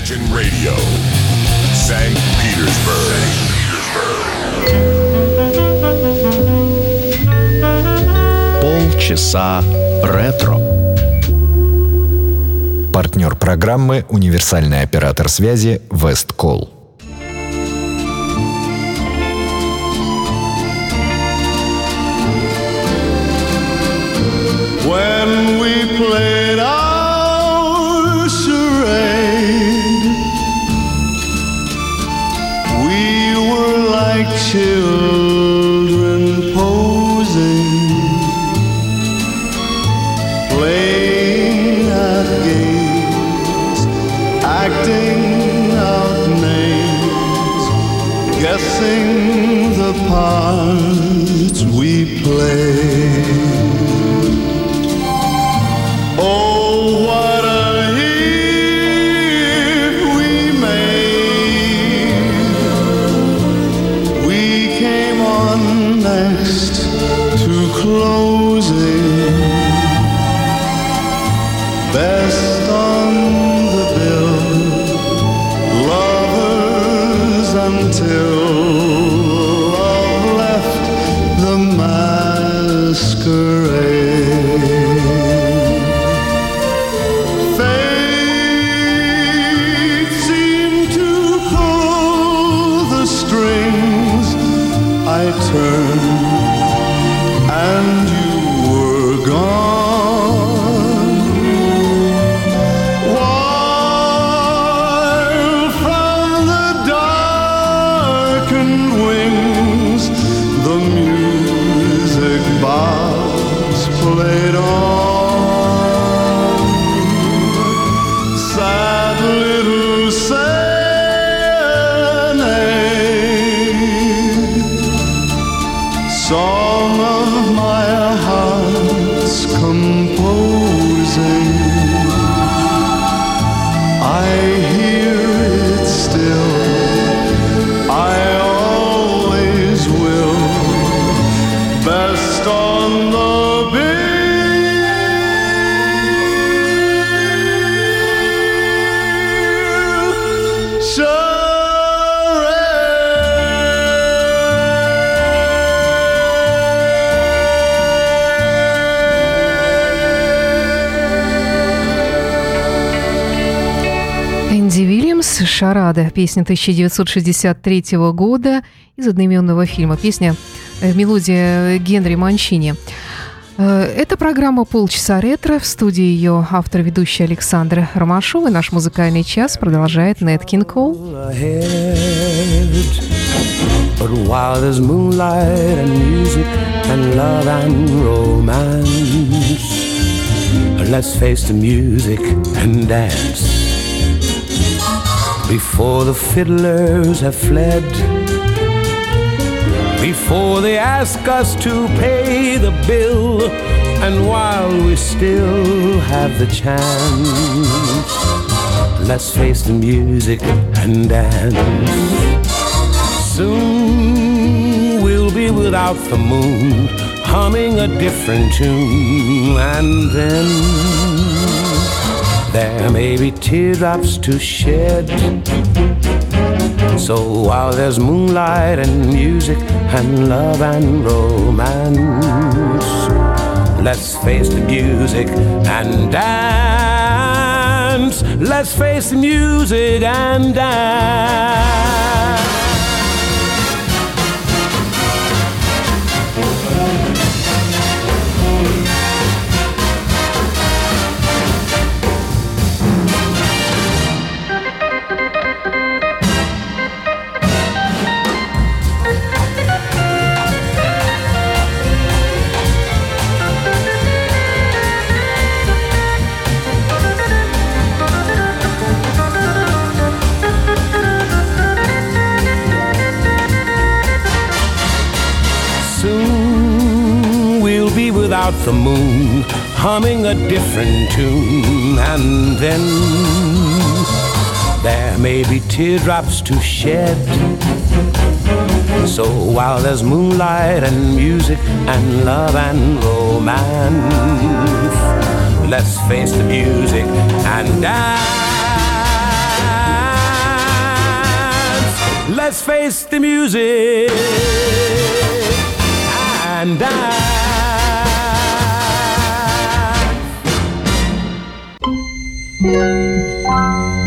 Imagine Radio, St. Petersburg. Полчаса ретро. Партнер программы «Универсальный оператор связи Весткол». When we played «Шарада», песня 1963 года из одноименного фильма. Песня, э, мелодия Генри Манчини. Э, Это программа «Полчаса ретро». В студии ее автор-ведущий Александр Ромашов. И наш музыкальный час продолжает Нет Кинг. But while there's moonlight and music and love and romance, let's face the music and dance. Before the fiddlers have fled, before they ask us to pay the bill, and while we still have the chance, let's face the music and dance. Soon we'll be without the moon, humming a different tune, and then there may be teardrops to shed. So while there's moonlight and music and love and romance, let's face the music and dance. Let's face the music and dance. The moon, humming a different tune, and then there may be teardrops to shed. So while there's moonlight and music and love and romance, let's face the music and dance. let's face the music and dance. You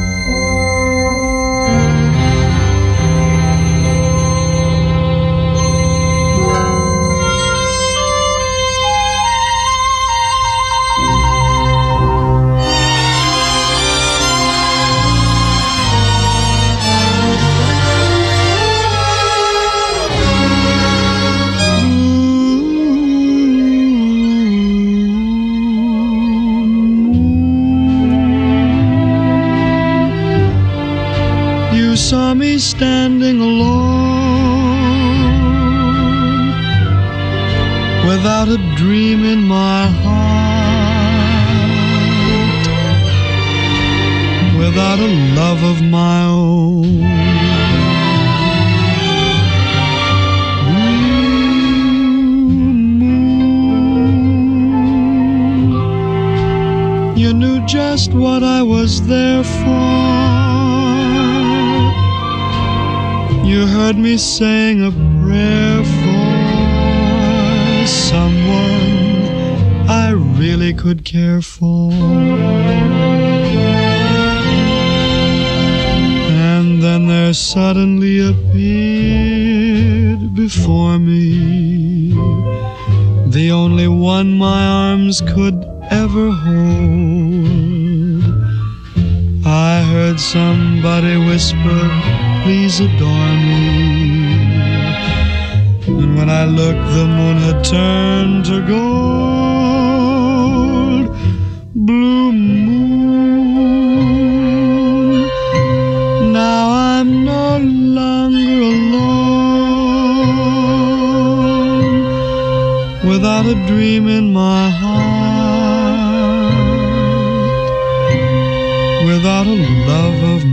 standing alone without a dream in my heart, without a love of my own. You knew just what I was there for. Heard me saying a prayer for someone I really could care for. And then there suddenly appeared before me the only one my arms could ever hold. I heard somebody whisper, please adore me. And when I looked, the moon had turned to gold. Blue moon, now I'm no longer alone. Without a dream in my heart without a love of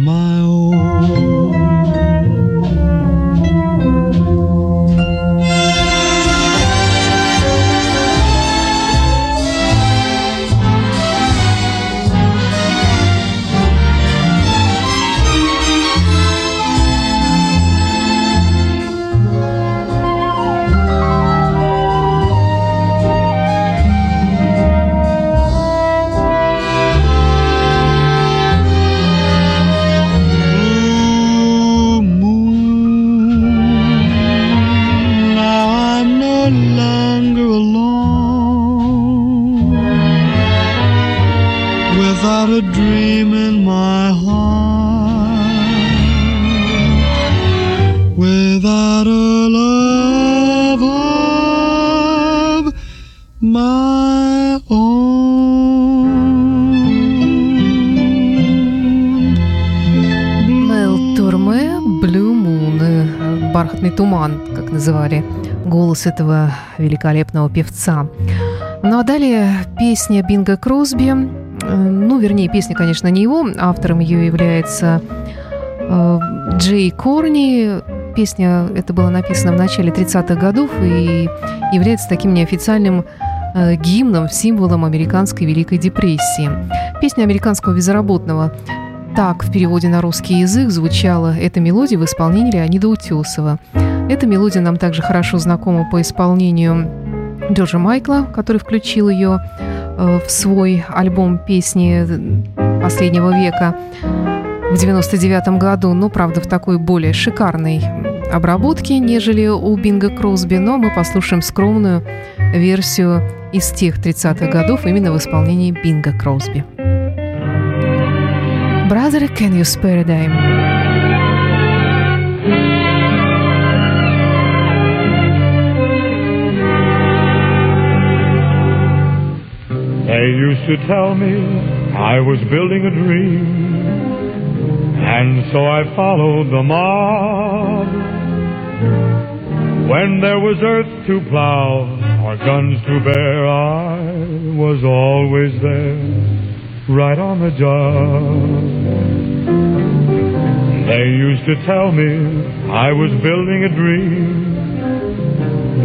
туман, как называли голос этого великолепного певца. Ну а далее песня Бинга Кросби. Э, Ну, вернее, песня, конечно, не его. Автором ее является э, Джей Корни. Песня это было написано в начале 30-х годов и является таким неофициальным э, гимном, символом американской Великой депрессии. Песня американского безработного. Так в переводе на русский язык звучала эта мелодия в исполнении Леонида Утесова. Эта мелодия нам также хорошо знакома по исполнению Джорджа Майкла, который включил ее э, в свой альбом песни последнего века в 99 году, но, правда, в такой более шикарной обработке, нежели у Бинга Кросби, но мы послушаем скромную версию из тех 30-х годов именно в исполнении Бинга Кросби. Brother, can you spare a dime? They used to tell me I was building a dream, and so I followed the mob. When there was earth to plow or guns to bear, I was always there, right on the job. They used to tell me I was building a dream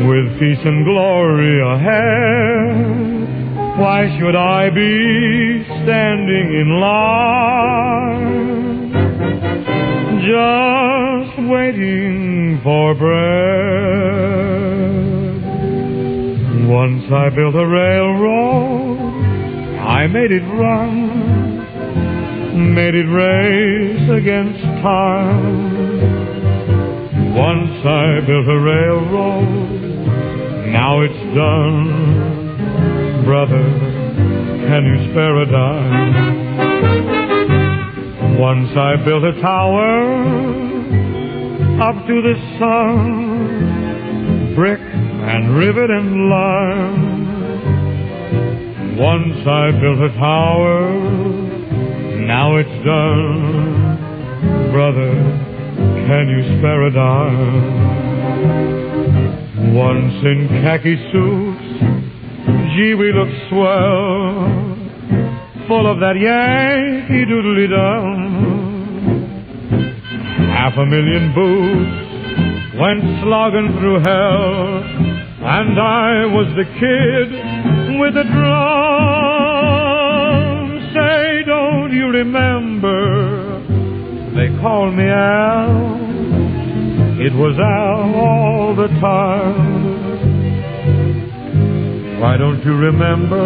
with peace and glory ahead. Why should I be standing in line? Just waiting for bread. Once I built a railroad, I made it run, made it race against time. Once I built a railroad, now it's done. Brother, can you spare a dime? Once I built a tower up to the sun, brick and rivet and lime. Once I built a tower, now it's done. Brother, can you spare a dime? Once in khaki suits, gee, we look swell, full of that Yankee doodly dum. Half a million boots went slogging through hell, and I was the kid with the drum. Say, don't you remember? They called me Al. It was Al all the time. Why don't you remember?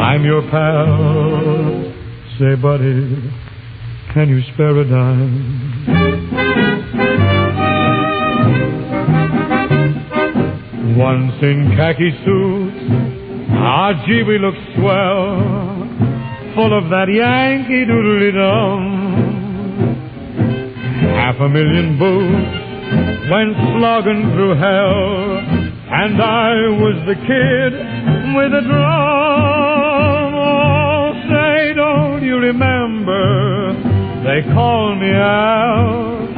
I'm your pal. Say, buddy, can you spare a dime? Once in khaki suits, ah gee, we look swell, full of that Yankee doodly dum. Half a million boots went slogging through hell, and I was the kid with a drum. Oh, say, don't you remember? They called me Al.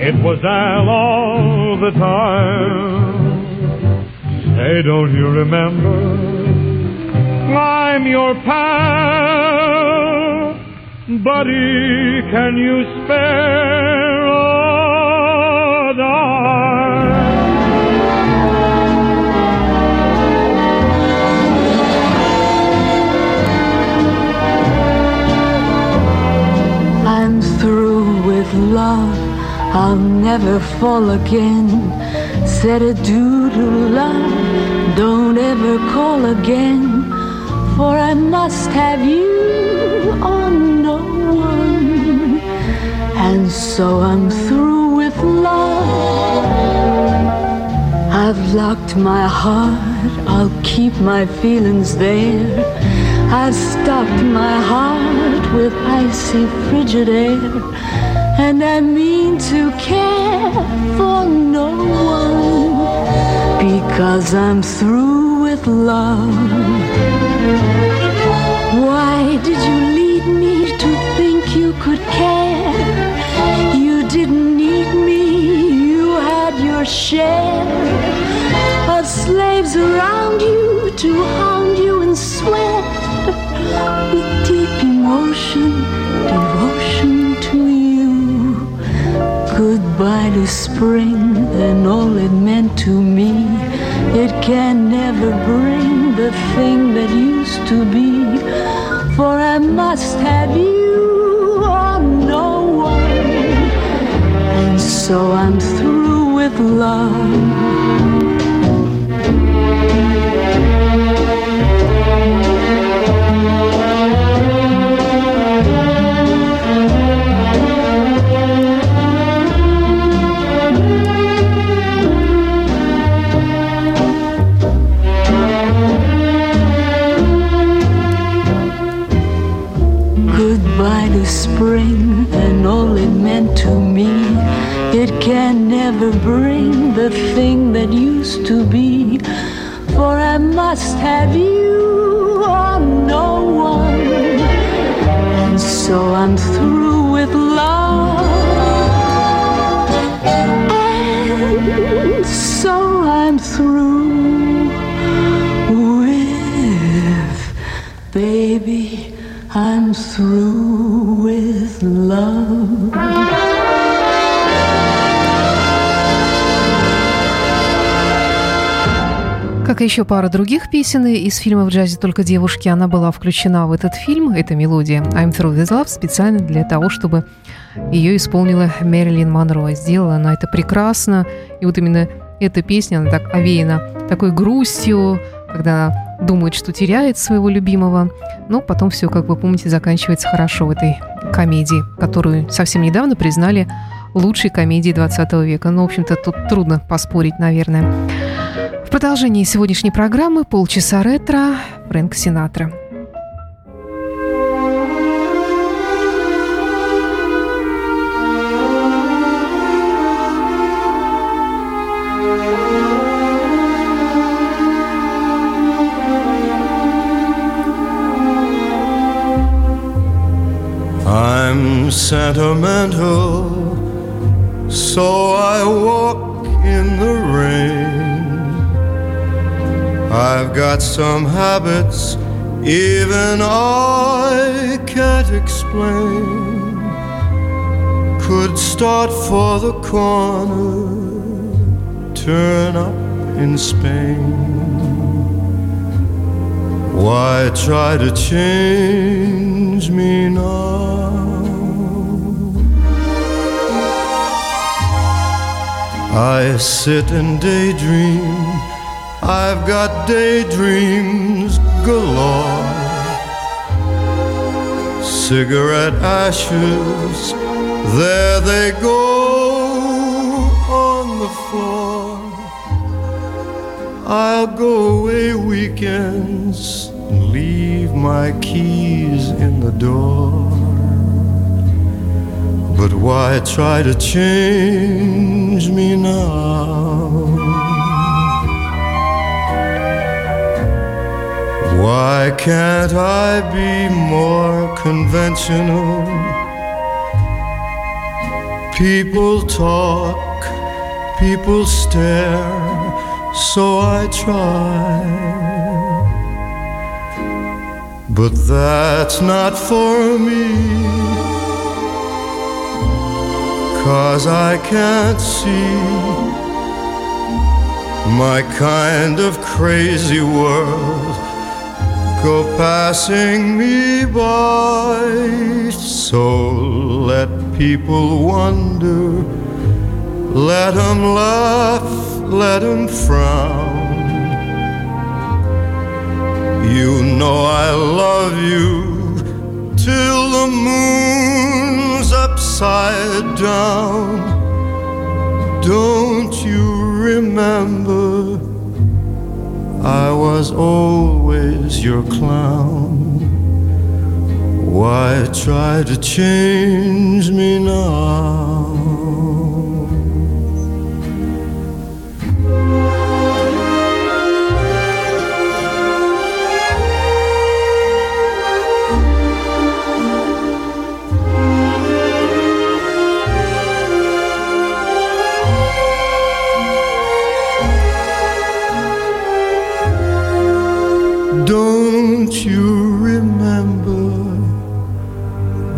It was Al all the time. Say, don't you remember? I'm your pal. Buddy, can you spare a dime? I'll never fall again. Said a doodle love, don't ever call again. For I must have you on no one. And so I'm through with love. I've locked my heart, I'll keep my feelings there. I've stocked my heart with icy frigid air. And I mean to care for no one because I'm through with love. Why did you lead me to think you could care? You didn't need me, you had your share of slaves around you to hound you and sweat with deep emotion, Goodbye to spring and all it meant to me. It can never bring the thing that used to be. For I must have you or no one. And so I'm through with love. Spring and all it meant to me. It can never bring the thing that used to be. For I must have you or no one. And so I'm through with love. And so I'm through with baby. I'm through with love. Как и еще пара других песен из фильма «В джазе только девушки», она была включена в этот фильм, эта мелодия «I'm Through With Love» специально для того, чтобы ее исполнила Мэрилин Монро. Сделала она это прекрасно, и вот именно эта песня, она так овеяна такой грустью, когда думает, что теряет своего любимого, но потом все, как вы помните, заканчивается хорошо в этой комедии, которую совсем недавно признали лучшей комедией 20 века. Ну, в общем-то, тут трудно поспорить, наверное. В продолжении сегодняшней программы «Полчаса ретро» Фрэнк Синатра. Sentimental, so I walk in the rain. I've got some habits even I can't explain. Could start for the corner, turn up in Spain. Why try to change me now? I sit and daydream. I've got daydreams galore. Cigarette ashes, there they go on the floor. I'll go away weekends and leave my keys in the door. But why try to change me now? Why can't I be more conventional? People talk, people stare, so I try. But that's not for me. Cause I can't see my kind of crazy world go passing me by. So let people wonder, let them laugh, let them frown. You know I love you till the moon's upside down. Don't you remember? I was always your clown. Why try to change me now? Don't you remember?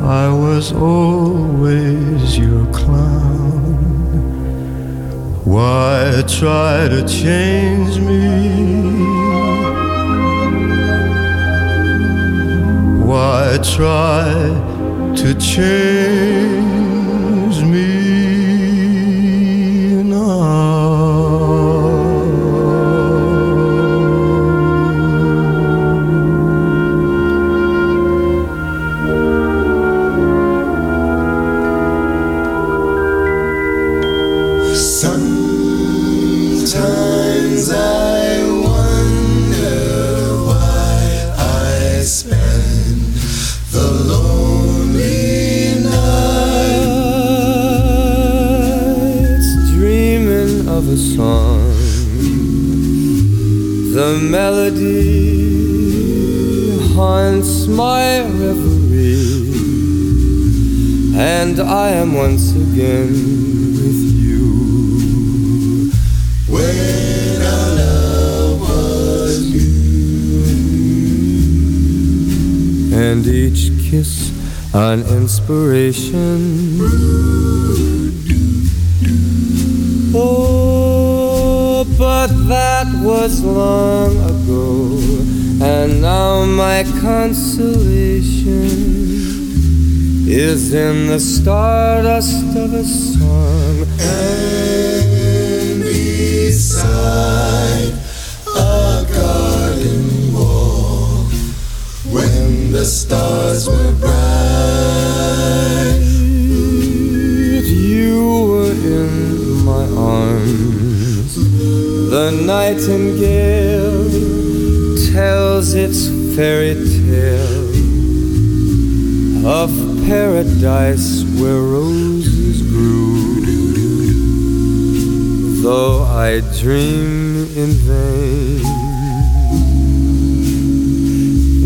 I was always your clown. Why try to change me? Why try to change The melody haunts my reverie, and I am once again with you. when our love was new. And each kiss an inspiration. Oh, but that was long ago, and now my consolation is in the stardust of a song. And beside a garden wall, when the stars were bright, The nightingale tells its fairy tale of paradise where roses grew. Though I dream in vain,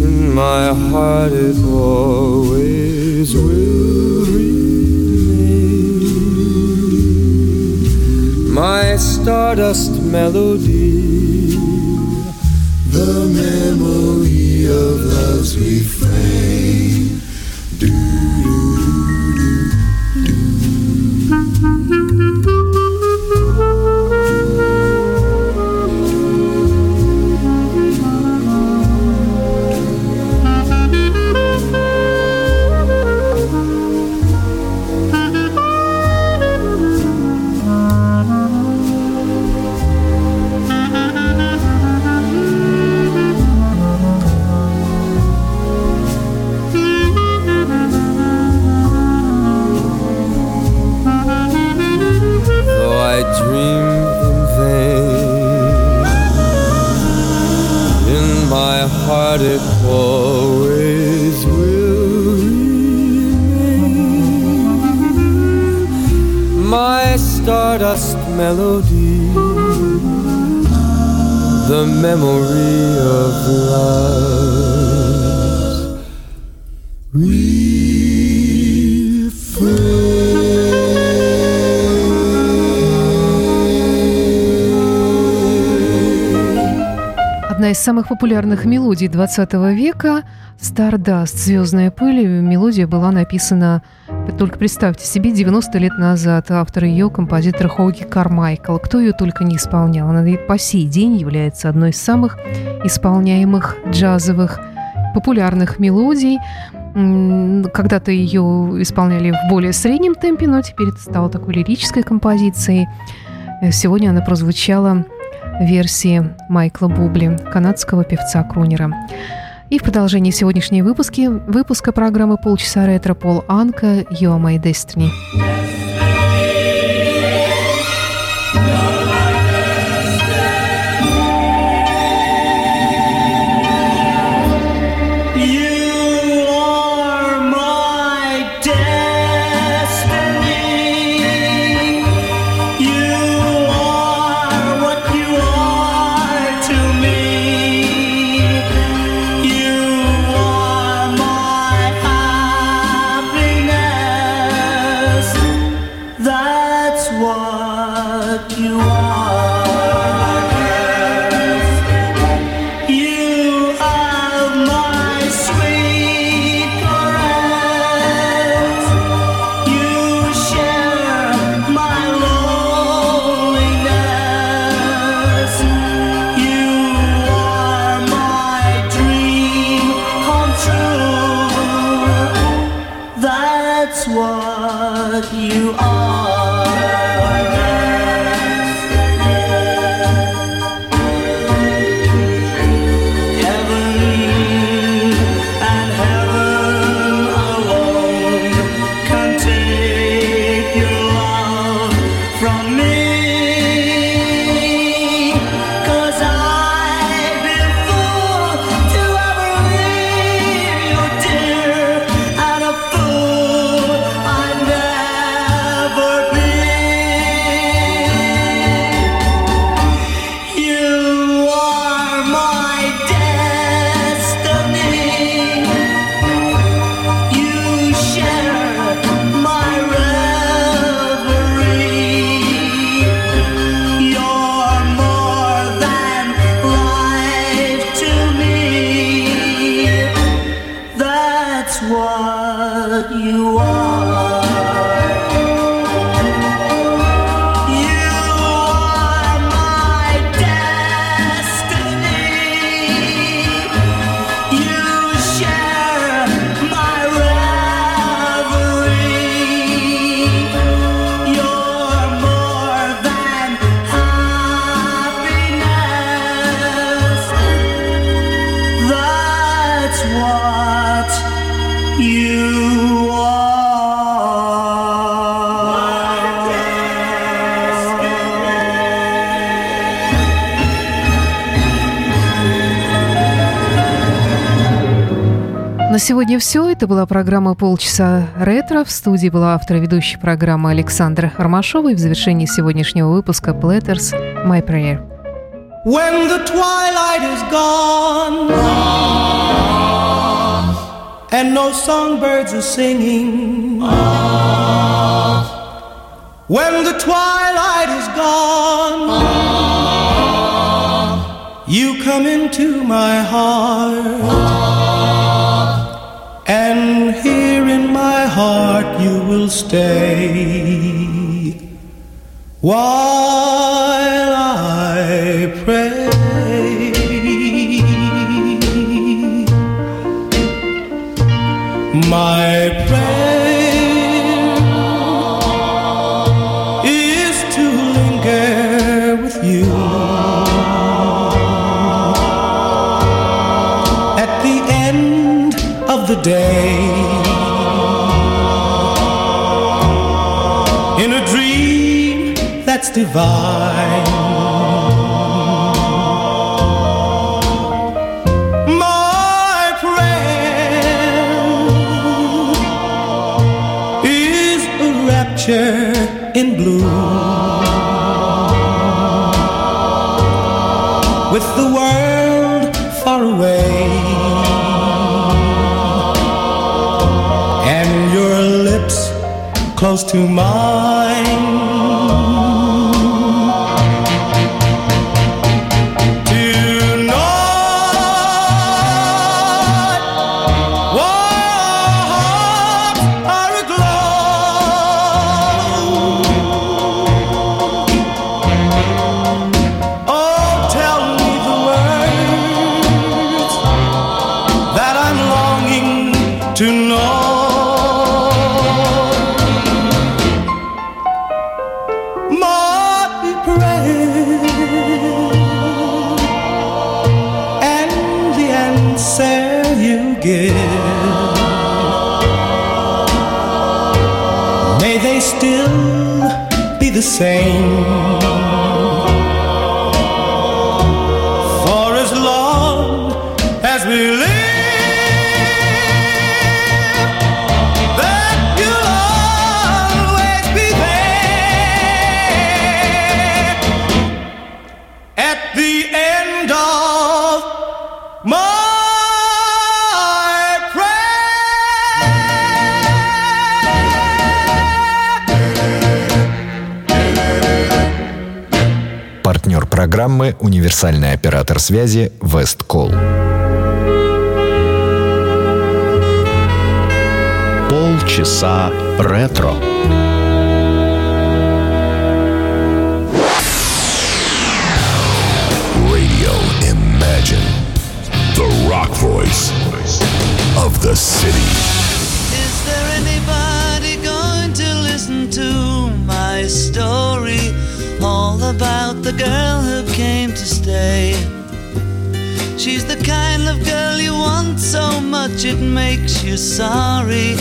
in my heart it always will remain. My stardust melody, the memory of love's refrain. Из самых популярных мелодий 20 века «Stardust» «Звездная пыль». Мелодия была написана, только представьте себе, 90 лет назад. Автор ее – композитор Хоуги Кармайкл. Кто ее только не исполнял. Она и по сей день является одной из самых исполняемых джазовых популярных мелодий. Когда-то ее исполняли в более среднем темпе, но теперь это стало такой лирической композицией. Сегодня она прозвучала версии Майкла Бубли, канадского певца-крунера. И в продолжении сегодняшней выпуски, выпуска программы «Полчаса ретро» Пол Анка «You are my destiny». На сегодня все. Это была программа «Полчаса ретро». В студии была автор и ведущая программы Александра Ромашова. И в завершении сегодняшнего выпуска «Platters My Prayer». When the twilight is gone and no songbirds are singing, when the twilight is gone, you come into my heart, and here in my heart you will stay while I pray. My divine. My prayer is a rapture in blue with the world far away and your lips close to mine. Программы «Универсальный оператор связи Весткол». Полчаса ретро. Radio Imagine. The rock voice of the city. All about the girl who came to stay. She's the kind of girl you want so much it makes you sorry.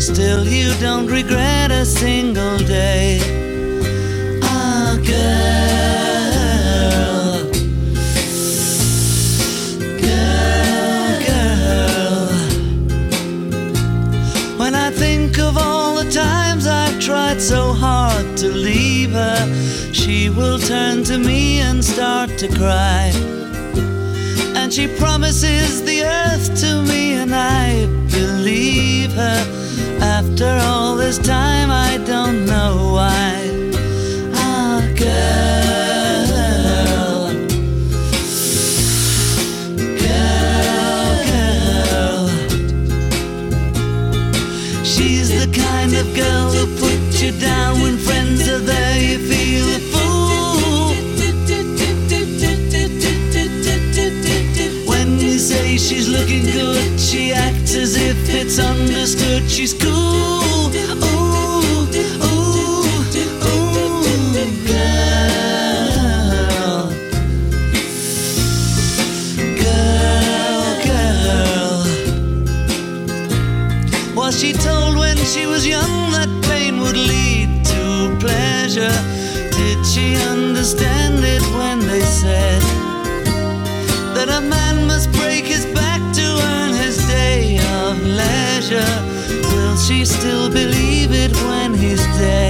Still, you don't regret a single day. Ah, girl. She will turn to me and start to cry. And she promises the earth to me, and I believe her. After all this time, I don't know why. If it's understood. She's cool. Ooh, ooh, ooh, girl. Girl, girl. Was she told when she was young that pain would lead to pleasure? still believe it when he's dead.